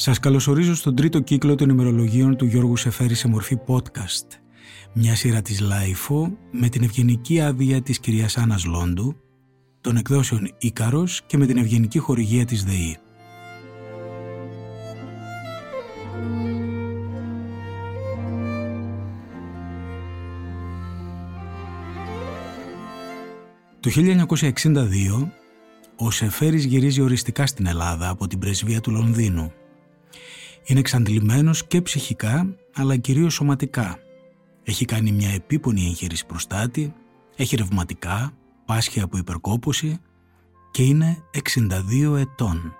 Σας καλωσορίζω στον τρίτο κύκλο των ημερολογίων του Γιώργου Σεφέρη σε μορφή podcast. Μια σειρά της LiFO με την ευγενική άδεια της κυρίας Άννας Λόντου, των εκδόσεων Ίκαρος και με την ευγενική χορηγία της ΔΕΗ. Το 1962 ο Σεφέρης γυρίζει οριστικά στην Ελλάδα από την πρεσβεία του Λονδίνου. Είναι εξαντλημένος και ψυχικά αλλά κυρίως σωματικά. Έχει κάνει μια επίπονη εγχείρηση προστάτη, έχει ρευματικά, πάσχει από υπερκόπωση και είναι 62 ετών.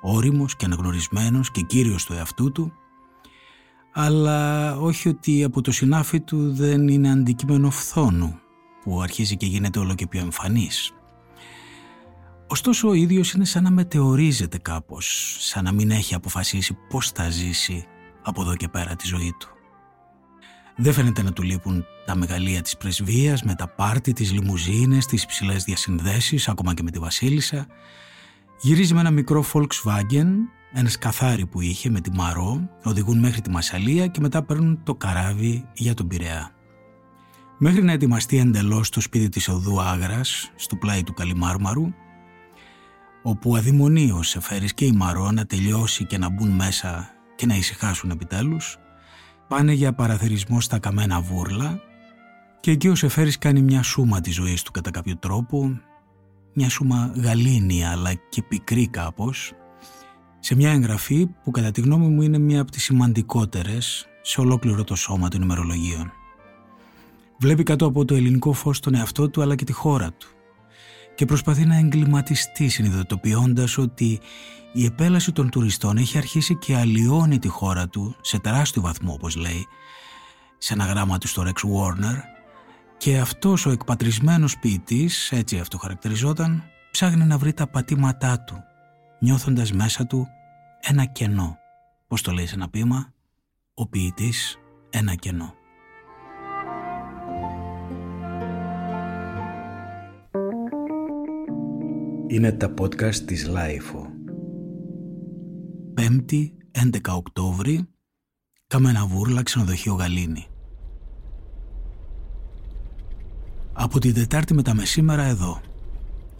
Όριμος και αναγνωρισμένος και κύριος του εαυτού του, αλλά όχι ότι από το συνάφι του δεν είναι αντικείμενο φθόνου που αρχίζει και γίνεται όλο και πιο εμφανής. Ωστόσο ο ίδιος είναι σαν να μετεωρίζεται κάπως, σαν να μην έχει αποφασίσει πώς θα ζήσει από εδώ και πέρα τη ζωή του. Δεν φαίνεται να του λείπουν τα μεγαλεία της πρεσβείας με τα πάρτι, τις λιμουζίνες, τις ψηλές διασυνδέσεις, ακόμα και με τη Βασίλισσα. Γυρίζει με ένα μικρό Volkswagen, ένα σκαθάρι που είχε με τη Μαρό, οδηγούν μέχρι τη Μασαλία και μετά παίρνουν το καράβι για τον Πειραιά. Μέχρι να ετοιμαστεί εντελώς το σπίτι της οδού Άγρας, στο πλάι του Καλιμάρμαρου, όπου αδειμονεί ο Σεφέρης και η Μαρό να τελειώσει και να μπουν μέσα και να ησυχάσουν επιτέλους, πάνε για παραθερισμό στα καμένα βούρλα και εκεί ο Σεφέρης κάνει μια σούμα της ζωής του κατά κάποιο τρόπο, μια σούμα γαλήνια αλλά και πικρή κάπως, σε μια εγγραφή που κατά τη γνώμη μου είναι μια από τις σημαντικότερες σε ολόκληρο το σώμα των ημερολογίων. Βλέπει κάτω από το ελληνικό φως τον εαυτό του αλλά και τη χώρα του και προσπαθεί να εγκληματιστεί συνειδητοποιώντας ότι η επέλαση των τουριστών έχει αρχίσει και αλλοιώνει τη χώρα του σε τεράστιο βαθμό όπως λέει σε ένα γράμμα του στο Rex Warner και αυτός ο εκπατρισμένος ποιητής, έτσι αυτό χαρακτηριζόταν, ψάχνει να βρει τα πατήματά του, νιώθοντας μέσα του ένα κενό. Πώς το λέει σε ένα ποίημα, ο ποιητής ένα κενό. Είναι τα podcast της LiFO. 5η 11 Οκτώβρη, Καμένα Βούρλα, ξενοδοχείο Γαλήνη. Από την Τετάρτη με τα μεσήμερα εδώ.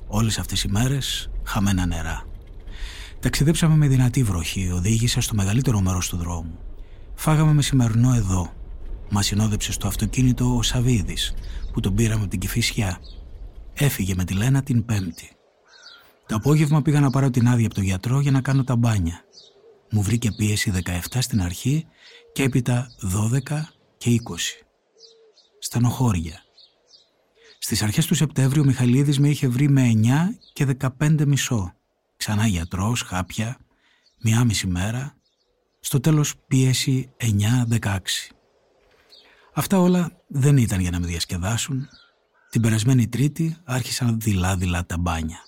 Όλες αυτές οι μέρες χαμένα νερά. Ταξιδέψαμε με δυνατή βροχή, οδήγησα στο μεγαλύτερο μέρος του δρόμου. Φάγαμε μεσημερινό εδώ. Μα συνόδεψε στο αυτοκίνητο ο Σαβίδης, που τον πήραμε από την Κηφισιά. Έφυγε με τη Λένα την Πέμπτη. Το απόγευμα πήγα να πάρω την άδεια από τον γιατρό για να κάνω τα μπάνια. Μου βρήκε πίεση 17 στην αρχή και έπειτα 12 και 20. Στενοχώρια. Στις αρχές του Σεπτέμβριου ο Μιχαλίδης με είχε βρει με 9 και 15 μισό. Ξανά γιατρός, χάπια, μία μισή μέρα. Στο τέλος πίεση 9-16. Αυτά όλα δεν ήταν για να με διασκεδάσουν. Την περασμένη Τρίτη άρχισαν δειλά-δειλά τα μπάνια.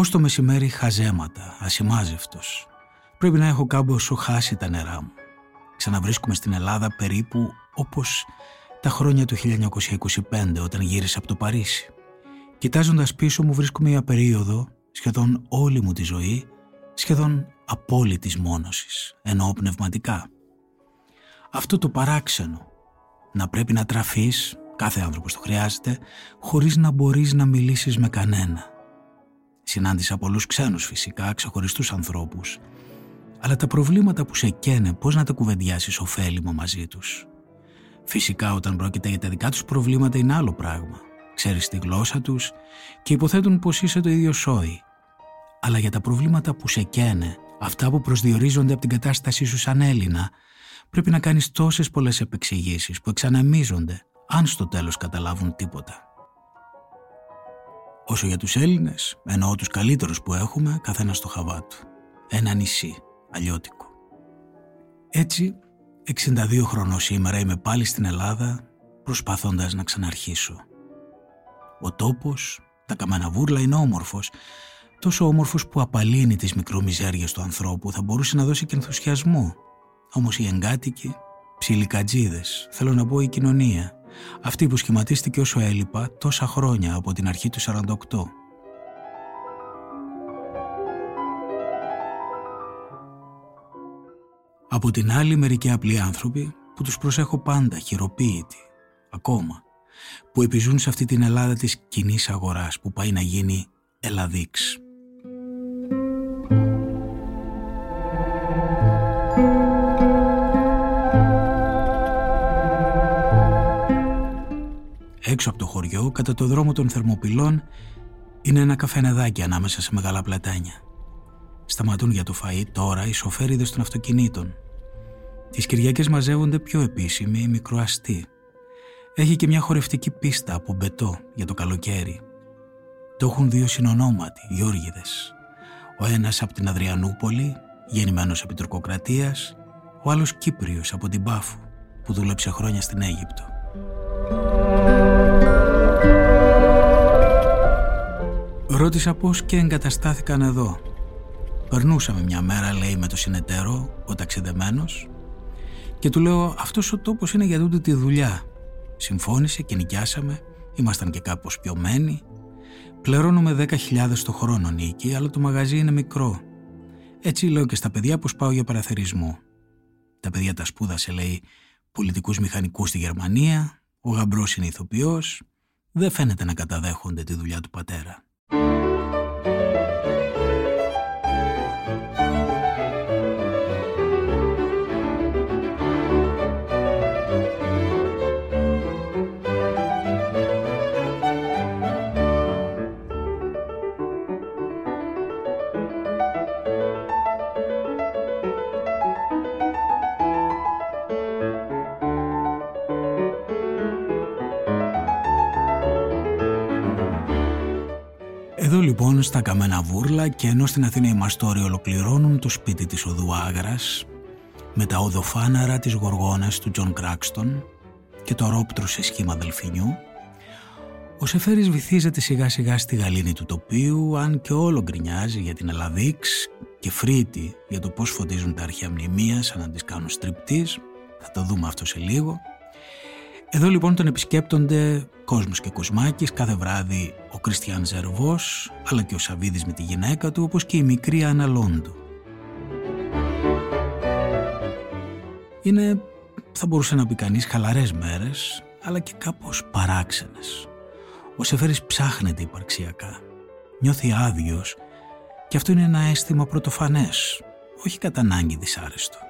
Ως το μεσημέρι χαζέματα, ασημάζευτος. Πρέπει να έχω κάμποσο χάσει τα νερά μου. Ξαναβρίσκουμε στην Ελλάδα περίπου όπως τα χρόνια του 1925 όταν γύρισα από το Παρίσι. Κοιτάζοντας πίσω μου βρίσκω μια περίοδο, σχεδόν όλη μου τη ζωή, σχεδόν απόλυτης μόνωσης, εννοώ πνευματικά. Αυτό το παράξενο, να πρέπει να τραφείς, κάθε άνθρωπος το χρειάζεται, χωρίς να μπορείς να μιλήσεις με κανένα Συνάντησα πολλούς ξένους φυσικά, ξεχωριστούς ανθρώπους. Αλλά τα προβλήματα που σε καίνε πώς να τα κουβεντιάσεις ωφέλιμο μαζί τους; Φυσικά όταν πρόκειται για τα δικά τους προβλήματα είναι άλλο πράγμα. Ξέρεις τη γλώσσα τους και υποθέτουν πως είσαι το ίδιο σόι. Αλλά για τα προβλήματα που σε καίνε, αυτά που προσδιορίζονται από την κατάστασή σου σαν Έλληνα, πρέπει να κάνεις τόσες πολλές επεξηγήσεις που εξανεμίζονται, αν στο τέλος καταλάβουν τίποτα. Όσο για τους Έλληνες, εννοώ τους καλύτερους που έχουμε, καθένας στο χαβά του. Ένα νησί, αλλιώτικο. Έτσι, 62 χρονών σήμερα είμαι πάλι στην Ελλάδα προσπαθώντας να ξαναρχίσω. Ο τόπος, τα καμένα βούρλα είναι όμορφος, τόσο όμορφος που απαλύνει τις μικρομιζέριες του ανθρώπου, θα μπορούσε να δώσει και ενθουσιασμό. Όμως οι εγκάτοικοι, ψιλικατζίδες, θέλω να πω η κοινωνία, αυτή που σχηματίστηκε όσο έλειπα τόσα χρόνια από την αρχή του 48. Από την άλλη μερικοί απλοί άνθρωποι που τους προσέχω πάντα χειροποίητοι, ακόμα, που επιζούν σε αυτή την Ελλάδα της κοινής αγοράς που πάει να γίνει Ελλαδίξ. Έξω από το χωριό, κατά το δρόμο των Θερμοπυλών, είναι ένα καφενεδάκι ανάμεσα σε μεγάλα πλατάνια. Σταματούν για το φαΐ τώρα οι σοφέριδες των αυτοκινήτων. Τις Κυριακές μαζεύονται πιο επίσημοι, μικροαστοί. Έχει και μια χορευτική πίστα από μπετό για το καλοκαίρι. Το έχουν δύο συνονόματι, Γιώργιδες. Ο ένας από την Αδριανούπολη, γεννημένος επί τουρκοκρατίας, ο άλλος Κύπριος από την Πάφου, που δούλεψε χρόνια στην Αίγυπτο. Ρώτησα πώς και εγκαταστάθηκαν εδώ. Περνούσαμε μια μέρα, λέει, με το συνεταίρο, ο ταξιδεμένος, και του λέω αυτός ο τόπος είναι για τούτη τη δουλειά. Συμφώνησε και νοικιάσαμε, ήμασταν και κάπως πιωμένοι. Πληρώνουμε 10.000 το χρόνο νίκη, αλλά το μαγαζί είναι μικρό. Έτσι λέω και στα παιδιά πως πάω για παραθερισμό. Τα παιδιά τα σπούδασε, λέει, πολιτικούς μηχανικούς στη Γερμανία, ο γαμπρός είναι ηθοποιός, δεν φαίνεται να καταδέχονται τη δουλειά του πατέρα. Thank you. Λοιπόν στα Καμένα Βούρλα και ενώ στην Αθήνα οι μαστόροι ολοκληρώνουν το σπίτι της οδού Άγρας με τα οδοφάναρα της γοργόνας του Τζον Κράξτον και το ρόπτρο σε σχήμα δελφινιού ο Σεφέρης βυθίζεται σιγά σιγά στη γαλήνη του τοπίου αν και όλο γκρινιάζει για την Ελλαδίτσα και φρίττει για το πώς φωτίζουν τα αρχαία μνημεία σαν να τις κάνουν στριπτίζ. Θα το δούμε αυτό σε λίγο εδώ λοιπόν τον επισκέπτονται Κόσμος και Κοσμάκης κάθε βράδυ ο Κριστιαν Ζερβός αλλά και ο Σαβίδης με τη γυναίκα του όπως και η μικρή Άννα Λόντου. Είναι, θα μπορούσε να πει κανείς, χαλαρές μέρες αλλά και κάπως παράξενες. Ο Σεφέρης ψάχνεται υπαρξιακά. Νιώθει άδειος και αυτό είναι ένα αίσθημα πρωτοφανές, όχι κατά ανάγκη δυσάρεστο.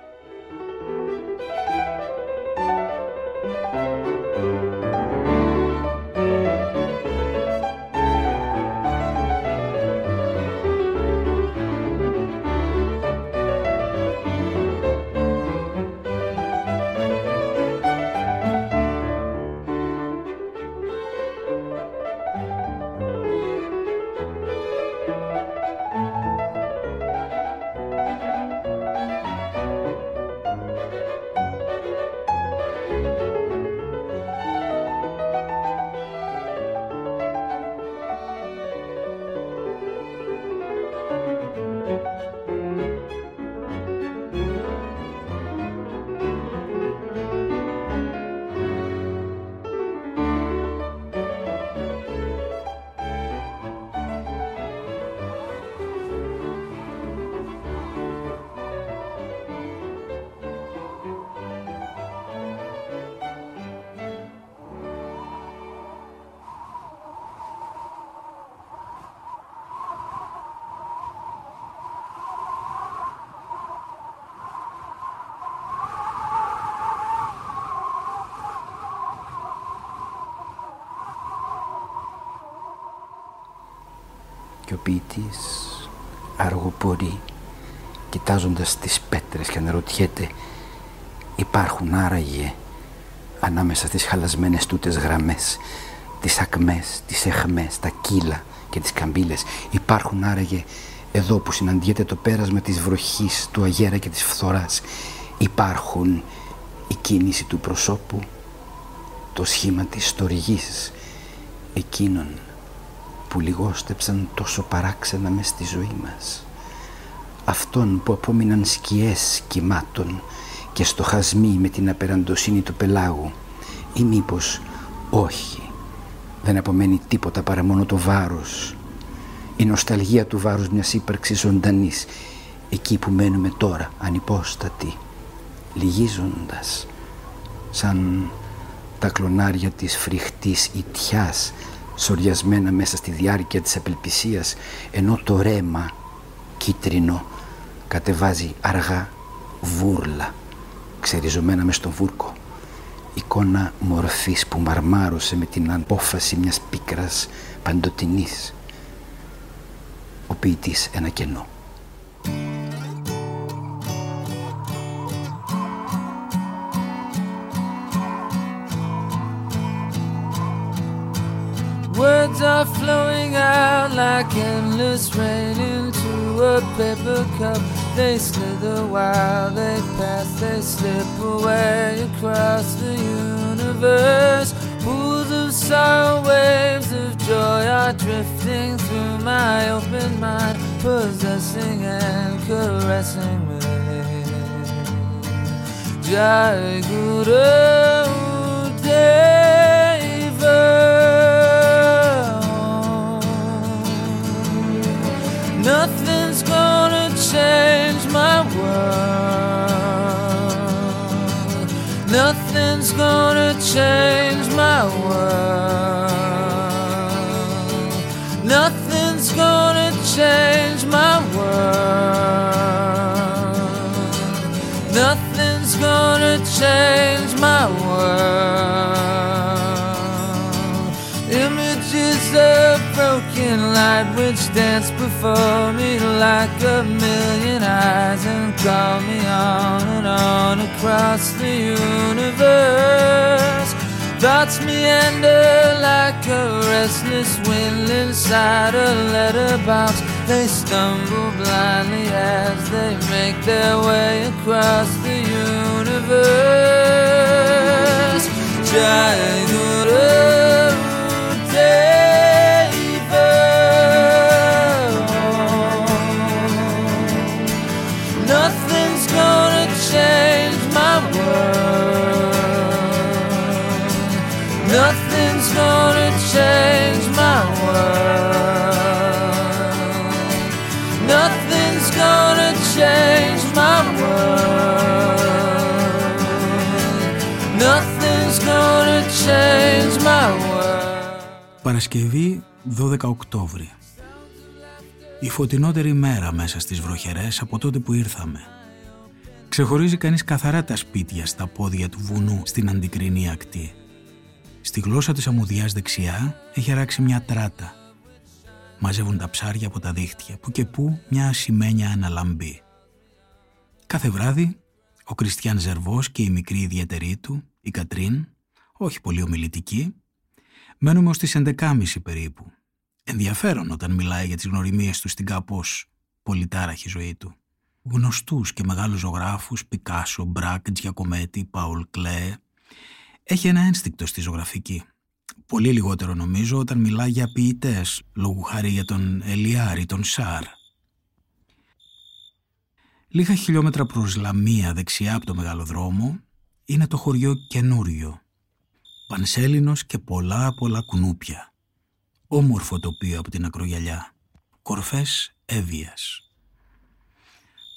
Και ο ποιητής αργοπορεί κοιτάζοντας τις πέτρες και αναρωτιέται υπάρχουν άραγε ανάμεσα στις χαλασμένες τούτες γραμμές τις ακμές, τις εχμές, τα κύλα και τις καμπύλες. Υπάρχουν άραγε εδώ που συναντιέται το πέρασμα της βροχής, του αγέρα και της φθοράς. Υπάρχουν η κίνηση του προσώπου, το σχήμα της στοργής εκείνων που λιγόστεψαν τόσο παράξενα μες στη ζωή μας. Αυτών που απόμειναν σκιές κυμάτων και στοχασμοί με την απεραντοσύνη του πελάγου ή μήπως όχι δεν απομένει τίποτα παρά μόνο το βάρος. Η νοσταλγία του βάρους μιας ύπαρξης ζωντανής, εκεί που μένουμε τώρα ανυπόστατοι λυγίζοντας σαν τα κλονάρια της φρικτής ιτιάς σοριασμένα μέσα στη διάρκεια της απελπισίας ενώ το ρέμα κίτρινο κατεβάζει αργά βούρλα ξεριζωμένα μες στον βούρκο. Εικόνα μορφής που μαρμάρωσε με την απόφαση μιας πίκρας παντοτινής. Ο ποιητής ένα κενό Words are flowing out like endless rain into a paper cup. They slither while they pass, they slip away across the universe. Pools of sorrow, waves of joy are drifting through my open mind, possessing and caressing me. Jai Guru Deva. Nothing's gonna change my world. Nothing's gonna change my world. Nothing's gonna change my world. Nothing's gonna change my world. Images of broken light which dance before me like a million eyes and call me on and on across the universe. Thoughts meander like a restless wind inside a letterbox. They stumble blindly as they make their way across the universe. Jai Guru. gonna change my world. Nothing's gonna change my world. Nothing's gonna change my world. Παρασκευή 12 Οκτώβρη. Η φωτεινότερη μέρα μέσα στις βροχερές από τότε που ήρθαμε. Ξεχωρίζει κανείς καθαρά τα σπίτια στα πόδια του βουνού στην αντικρινή ακτή. Στη γλώσσα της αμμουδιάς δεξιά έχει αράξει μια τράτα. Μαζεύουν τα ψάρια από τα δίχτυα, που και που μια ασημένια αναλαμπή. Κάθε βράδυ, ο Κριστιαν Ζερβός και η μικρή ιδιαίτερή του, η Κατρίν, όχι πολύ ομιλητική, μένουμε ως τις 11.30 περίπου. Ενδιαφέρον όταν μιλάει για τις γνωριμίες του στην κάπως πολυτάραχη ζωή του. Γνωστούς και μεγάλους ζωγράφους, Πικάσο, Μπράκ, Τζιακομέτη, Πάουλ Κλέ, έχει ένα ένστικτο στη ζωγραφική. Πολύ λιγότερο νομίζω όταν μιλά για ποιητές, λόγου χάρη για τον Ελιάρη, τον Σάρ. Λίγα χιλιόμετρα προς Λαμία δεξιά από το μεγάλο δρόμο είναι το χωριό καινούριο. Πανσέλινος και πολλά πολλά κουνούπια. Όμορφο τοπίο από την ακρογιαλιά. Κορφές έβιας.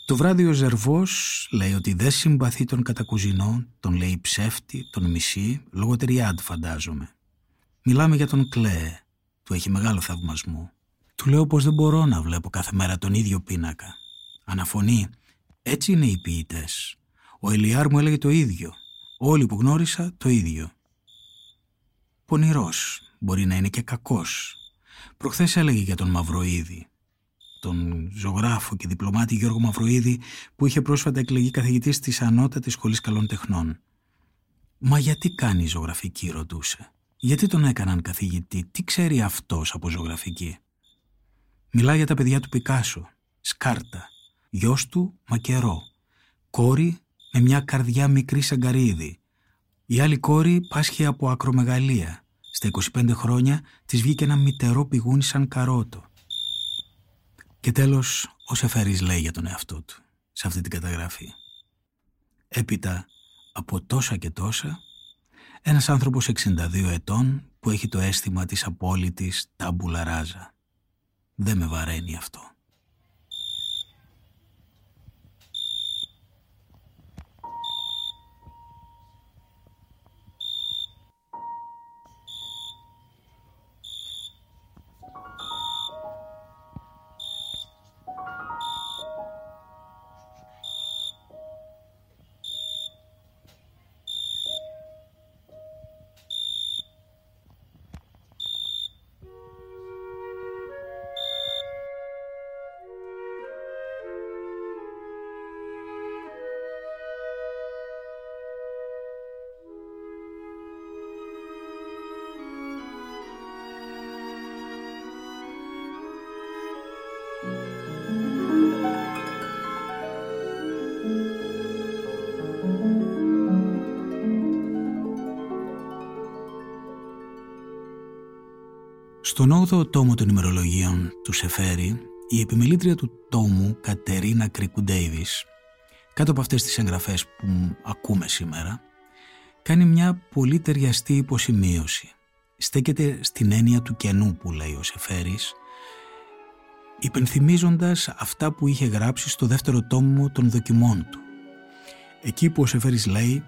Το βράδυ ο Ζερβός λέει ότι δεν συμπαθεί τον κατακουζινό, τον λέει ψεύτη, τον μισή, λόγω τριάντ φαντάζομαι. Μιλάμε για τον Κλέε, του έχει μεγάλο θαυμασμό. Του λέω πως δεν μπορώ να βλέπω κάθε μέρα τον ίδιο πίνακα. Αναφωνεί, έτσι είναι οι ποιητές. Ο Ελιάρ μου έλεγε το ίδιο. Όλοι που γνώρισα το ίδιο. Πονηρός, μπορεί να είναι και κακός. Προχθές έλεγε για τον Μαυροίδη τον ζωγράφο και διπλωμάτη Γιώργο Μαυροίδη που είχε πρόσφατα εκλεγεί καθηγητής της Ανώτατης Σχολής Καλών Τεχνών. «Μα γιατί κάνει ζωγραφική» ρωτούσε. «Γιατί τον έκαναν καθηγητή, τι ξέρει αυτός από ζωγραφική» Μιλά για τα παιδιά του Πικάσο, Σκάρτα, γιος του Μακερό, κόρη με μια καρδιά μικρή σαν καρύδι. Η άλλη κόρη πάσχει από ακρομεγαλία. Στα 25 χρόνια της βγήκε ένα μητερό πηγούνι σαν καρότο. Και τέλος, ο Σεφέρης λέει για τον εαυτό του, σε αυτή την καταγραφή. Έπειτα από τόσα και τόσα, ένας άνθρωπος 62 ετών που έχει το αίσθημα της απόλυτης τάμπουλα ράζα. Δεν με βαραίνει αυτό. Στον 8ο τόμο των ημερολογίων του Σεφέρη, η επιμελήτρια του τόμου Κατερίνα Κρίκου Ντέιβις, κάτω από αυτές τις εγγραφές που ακούμε σήμερα, κάνει μια πολύ ταιριαστή υποσημείωση. Στέκεται στην έννοια του κενού που λέει ο Σεφέρης, υπενθυμίζοντας αυτά που είχε γράψει στο δεύτερο τόμο των δοκιμών του. Εκεί που ο Σεφέρης λέει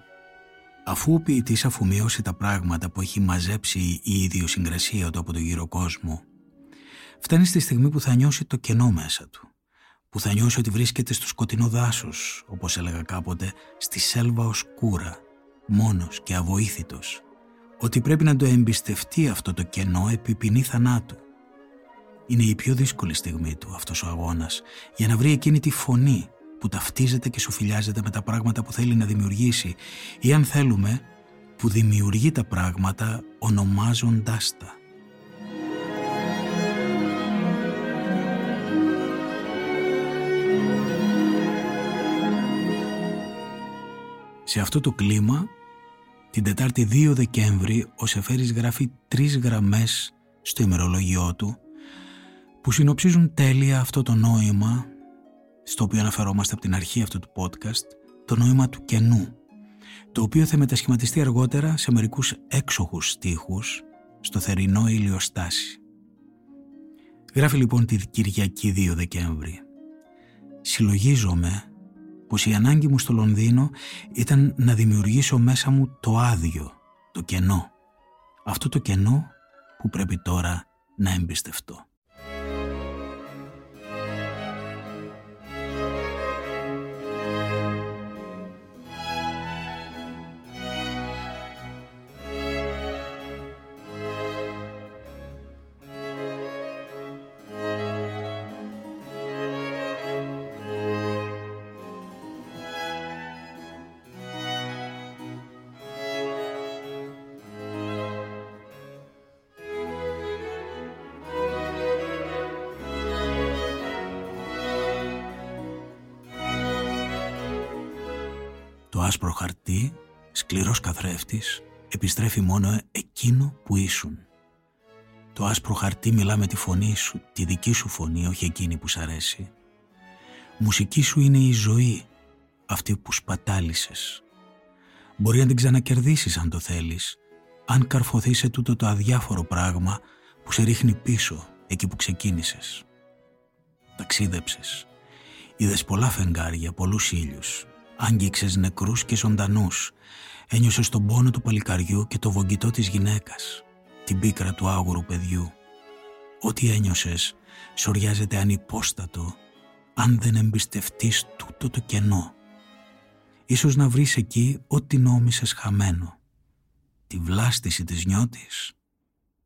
Αφού ο ποιητής αφομοιώσει τα πράγματα που έχει μαζέψει η ιδιοσυγκρασία του από τον γύρο κόσμο, φτάνει στη στιγμή που θα νιώσει το κενό μέσα του, που θα νιώσει ότι βρίσκεται στο σκοτεινό δάσος, όπως έλεγα κάποτε, στη σέλβα οσκούρα, μόνος και αβοήθητος, ότι πρέπει να το εμπιστευτεί αυτό το κενό επί ποινή θανάτου. Είναι η πιο δύσκολη στιγμή του αυτός ο αγώνας για να βρει εκείνη τη φωνή που ταυτίζεται και σοφιλιάζεται με τα πράγματα που θέλει να δημιουργήσει ή αν θέλουμε που δημιουργεί τα πράγματα ονομάζοντάς τα. Σε αυτό το κλίμα, την Τετάρτη 2 Δεκέμβρη, ο Σεφέρης γράφει τρεις γραμμές στο ημερολόγιό του που συνοψίζουν τέλεια αυτό το νόημα στο οποίο αναφερόμαστε από την αρχή αυτού του podcast, το νόημα του κενού, το οποίο θα μετασχηματιστεί αργότερα σε μερικούς έξοχους στίχους στο θερινό ηλιοστάσι. Γράφει λοιπόν τη Κυριακή 2 Δεκέμβρη. Συλλογίζομαι πως η ανάγκη μου στο Λονδίνο ήταν να δημιουργήσω μέσα μου το άδειο, το κενό. Αυτό το κενό που πρέπει τώρα να εμπιστευτώ. Σκληρός καθρέφτης, επιστρέφει μόνο εκείνο που ήσουν. Το άσπρο χαρτί μιλά με τη φωνή σου, τη δική σου φωνή, όχι εκείνη που σ' αρέσει. Μουσική σου είναι η ζωή, αυτή που σπατάλησες. Μπορεί να την ξανακερδίσεις αν το θέλεις, αν καρφωθεί σε τούτο το αδιάφορο πράγμα που σε ρίχνει πίσω εκεί που ξεκίνησες. Ταξίδεψες. Είδες πολλά φεγγάρια, πολλούς ήλιους, Άγγιξες νεκρούς και ζωντανούς. Ένιωσες τον πόνο του παλικαριού και το βογγητό της γυναίκας. Την πίκρα του άγουρου παιδιού. Ό,τι ένιωσες σοριάζεται ανυπόστατο αν δεν εμπιστευτείς τούτο το κενό. Ίσως να βρεις εκεί ό,τι νόμισες χαμένο. Τη βλάστηση της νιώτης,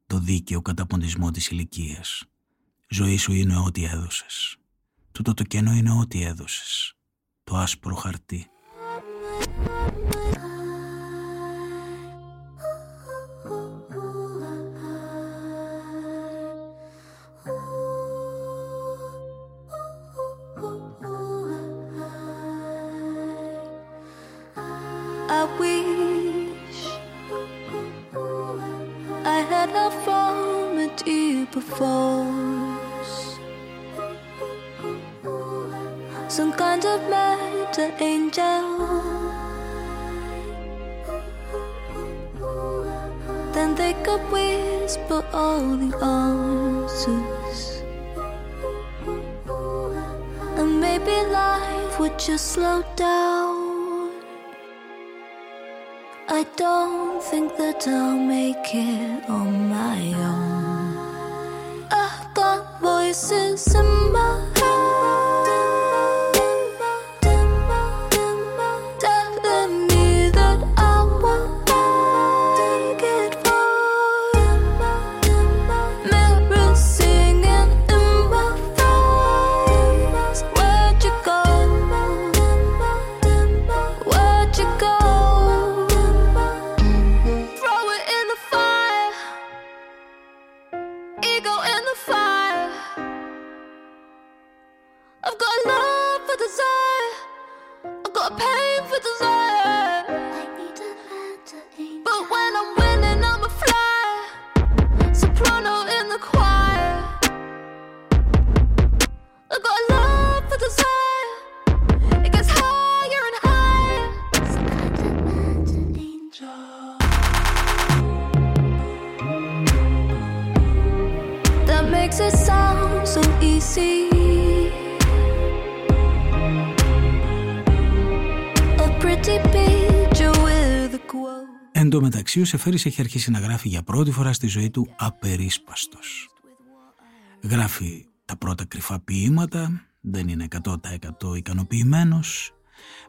το δίκαιο καταποντισμό της ηλικίας. Ζωή σου είναι ό,τι έδωσες. Τούτο το κενό είναι ό,τι έδωσες το άσπρο χαρτί. Think that I'll make it on my own. I've got voices in my Εν τω μεταξύ ο Σεφέρης έχει αρχίσει να γράφει για πρώτη φορά στη ζωή του απερίσπαστος. Γράφει τα πρώτα κρυφά ποίηματα, δεν είναι 100% ικανοποιημένος,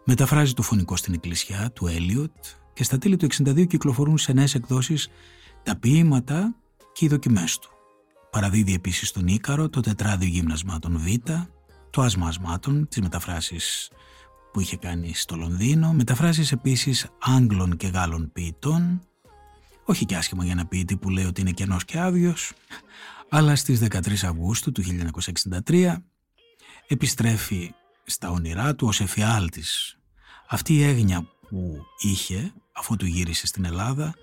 μεταφράζει το φωνικό στην εκκλησιά του Έλιοτ και στα τέλη του 62 κυκλοφορούν σε νέες εκδόσεις τα ποίηματα και οι δοκιμές του. Παραδίδει επίσης τον Ίκαρο, το τετράδιο γυμνασμάτων Β, το άσμα ασμάτων, τις μεταφράσεις που είχε κάνει στο Λονδίνο, μεταφράσεις επίσης Άγγλων και Γάλλων ποιητών, όχι και άσχημα για ένα ποιητή που λέει ότι είναι κενός και άδειος, αλλά στις 13 Αυγούστου του 1963 επιστρέφει στα όνειρά του ως εφιάλτης. Αυτή η έγνοια που είχε αφού του γύρισε στην Ελλάδα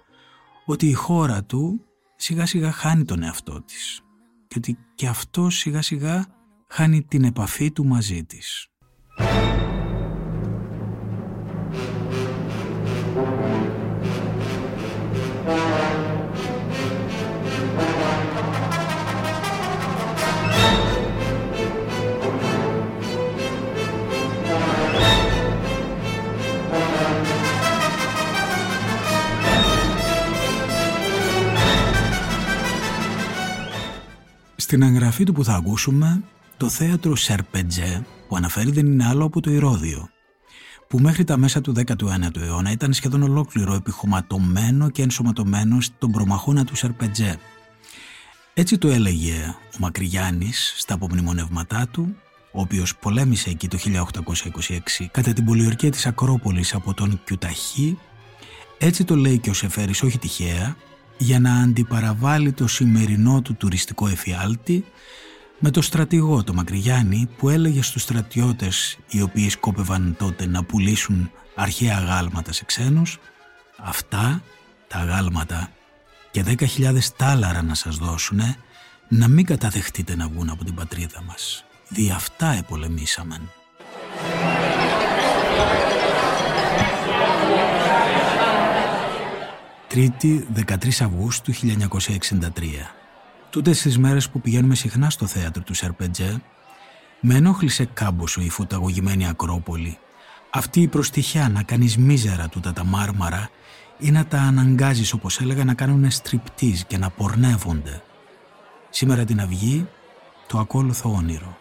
ότι η χώρα του σιγά σιγά χάνει τον εαυτό της και ότι και αυτό σιγά σιγά χάνει την επαφή του μαζί της. Στην εγγραφή του που θα ακούσουμε, το θέατρο Σερπετζέ που αναφέρει δεν είναι άλλο από το Ηρώδιο, που μέχρι τα μέσα του 19ου αιώνα ήταν σχεδόν ολόκληρο επιχωματωμένο και ενσωματωμένο στον προμαχώνα του Σερπετζέ. Έτσι το έλεγε ο Μακρυγιάννης στα απομνημονεύματά του, ο οποίος πολέμησε εκεί το 1826 κατά την πολιορκία της Ακρόπολης από τον Κιουταχή, έτσι το λέει και ο Σεφέρης όχι τυχαία, για να αντιπαραβάλει το σημερινό του τουριστικό εφιάλτη με το στρατηγό το Μακρυγιάννη που έλεγε στους στρατιώτες οι οποίοι σκόπευαν τότε να πουλήσουν αρχαία αγάλματα σε ξένους αυτά τα αγάλματα και 10.000 τάλαρα να σας δώσουνε να μην καταδεχτείτε να βγουν από την πατρίδα μας. Δι' αυτά επολεμήσαμεν. Τρίτη 13 Αυγούστου 1963. Τούτες τις μέρες που πηγαίνουμε συχνά στο θέατρο του Σερπετζέ, με ενόχλησε κάμποσο η φωταγωγημένη Ακρόπολη. Αυτή η προστιχιά να κάνεις μίζερα τούτα τα μάρμαρα ή να τα αναγκάζεις όπως έλεγα να κάνουν στριπτής και να πορνεύονται. Σήμερα την αυγή το ακόλουθο όνειρο.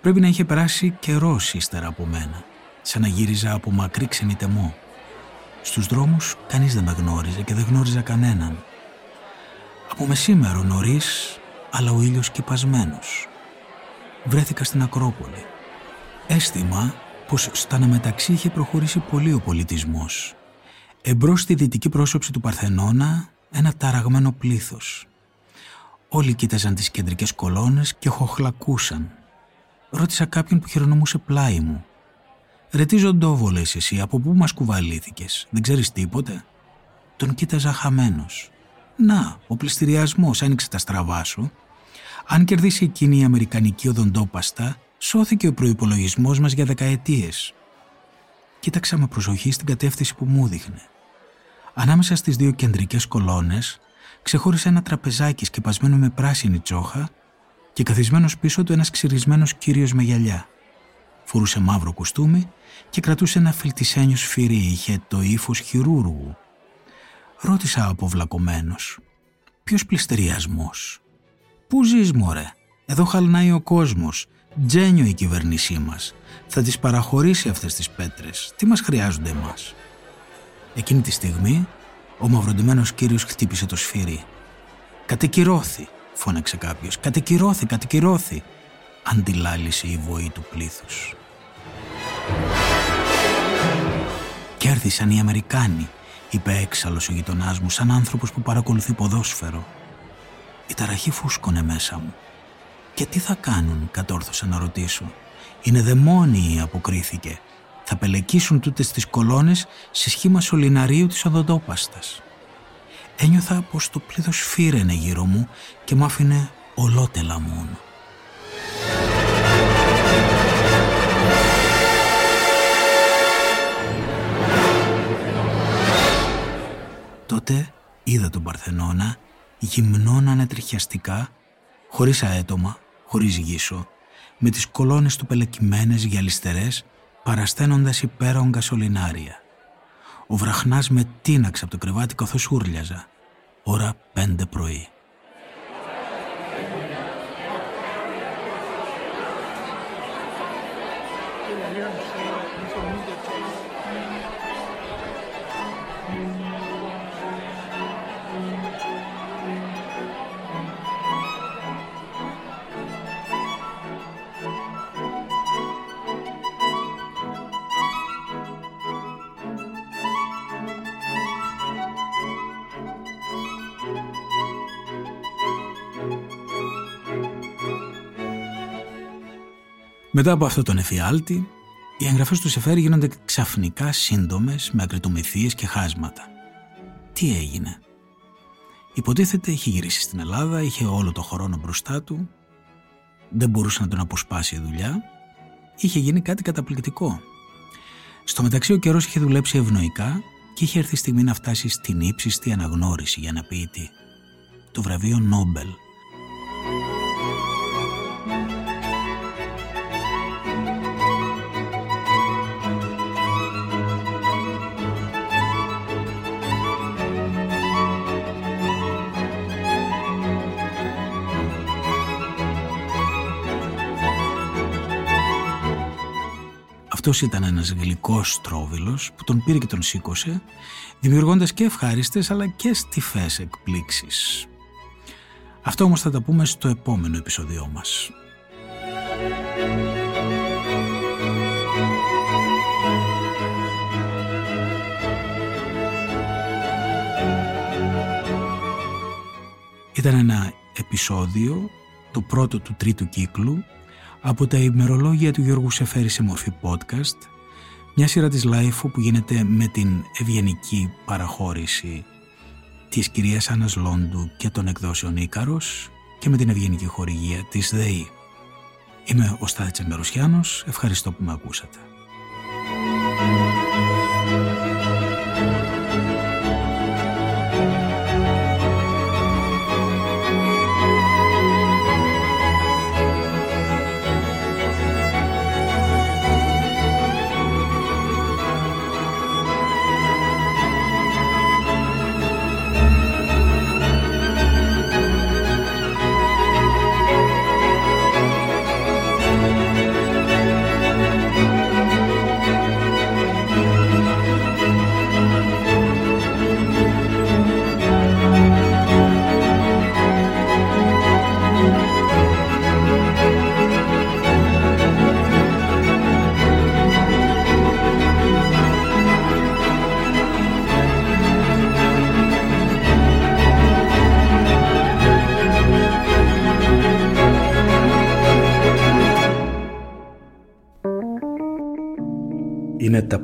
Πρέπει να είχε περάσει καιρός ύστερα από μένα σαν να γύριζα από μακρύ ξενιτεμό. Στους δρόμους κανείς δεν με γνώριζε και δεν γνώριζα κανέναν. Από μεσήμερο νωρίς, αλλά ο ήλιος κυπασμένος. Βρέθηκα στην Ακρόπολη. Αίσθημα πως στα αναμεταξύ είχε προχωρήσει πολύ ο πολιτισμός. Εμπρός στη δυτική πρόσωψη του Παρθενώνα ένα ταραγμένο πλήθος. Όλοι κοίταζαν τις κεντρικές κολόνες και χοχλακούσαν. Ρώτησα κάποιον που χειρονομούσε πλάι μου. Ρε τι ζωντόβο λες εσύ, από πού μας κουβαλήθηκες, δεν ξέρεις τίποτε; Τον κοίταζα χαμένος. Να, ο πληστηριασμός άνοιξε τα στραβά σου. Αν κερδίσει εκείνη η αμερικανική οδοντόπαστα, σώθηκε ο προϋπολογισμός μας για δεκαετίες. Κοίταξα με προσοχή στην κατεύθυνση που μου δείχνε. Ανάμεσα στις δύο κεντρικές κολόνες ξεχώρισε ένα τραπεζάκι σκεπασμένο με πράσινη τσόχα και καθισμένος πίσω του ένας ξυρισμένος κύριος με γυαλιά. Φορούσε μαύρο κουστούμι και κρατούσε ένα φιλτισένιο σφυρί, είχε το ύφος χειρούργου. Ρώτησα αποβλακωμένος. Ποιος πληστεριασμός; Πού ζεις μωρέ; Εδώ χαλνάει ο κόσμος. Τζένιο η κυβέρνησή μας. Θα τις παραχωρήσει αυτές τις πέτρες. Τι μας χρειάζονται εμάς; Εκείνη τη στιγμή ο μαυροντημένος κύριος χτύπησε το σφυρί. «Κατεκυρώθη», φώναξε κάποιος. «Κατεκυρώθη, κατεκυρώθη», αντιλάλησε η βοή του πλήθους. «Κέρδισαν οι Αμερικάνοι», είπε έξαλλος ο γειτονάς μου, σαν άνθρωπος που παρακολουθεί ποδόσφαιρο. Η ταραχή φούσκωνε μέσα μου. «Και τι θα κάνουν», κατόρθωσα να ρωτήσω. «Είναι δαιμόνιοι», αποκρίθηκε θα πελεκίσουν τούτες τις κολόνες σε σχήμα σωληναρίου της οδοντόπαστας. Ένιωθα πως το πλήθος φύρενε γύρω μου και μ' άφηνε ολότελα μόνο. Τότε είδα τον Παρθενώνα γυμνών ανατριχιαστικά, χωρίς αέτομα, χωρίς γύσο, με τις κολόνες του πελεκημένες γυαλιστερές παρασταίνοντας υπέρογκα σωληνάρια. Ο βραχνάς με τίναξε από το κρεβάτι καθώς ούρλιαζα. Ώρα πέντε πρωί. Μετά από αυτό τον εφιάλτη, οι εγγραφές του Σεφέρη γίνονται ξαφνικά σύντομες με ακριτομηθίες και χάσματα. Τι έγινε; Υποτίθεται είχε γυρίσει στην Ελλάδα, είχε όλο το χρόνο μπροστά του, δεν μπορούσε να τον αποσπάσει η δουλειά, είχε γίνει κάτι καταπληκτικό. Στο μεταξύ ο καιρός είχε δουλέψει ευνοϊκά και είχε έρθει η στιγμή να φτάσει στην ύψιστη αναγνώριση για να πει τι. Το βραβείο Νόμπελ Αυτός ήταν ένας γλυκός τρόβιλος που τον πήρε και τον σήκωσε, δημιουργώντας και ευχάριστες αλλά και στιφές εκπλήξεις. Αυτό όμως θα τα πούμε στο επόμενο επεισοδιό μας. Ήταν ένα επεισόδιο, το πρώτο του τρίτου κύκλου, από τα ημερολόγια του Γιώργου Σεφέρη σε μορφή podcast, μια σειρά της Λάιφου που γίνεται με την ευγενική παραχώρηση της κυρίας Άννας Λόντου και των εκδόσεων Ίκαρος και με την ευγενική χορηγία της ΔΕΗ. Είμαι ο Στάθης Εμπερουσιάνος, ευχαριστώ που με ακούσατε.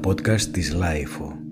Το podcast της ΛΑΙΦΟ.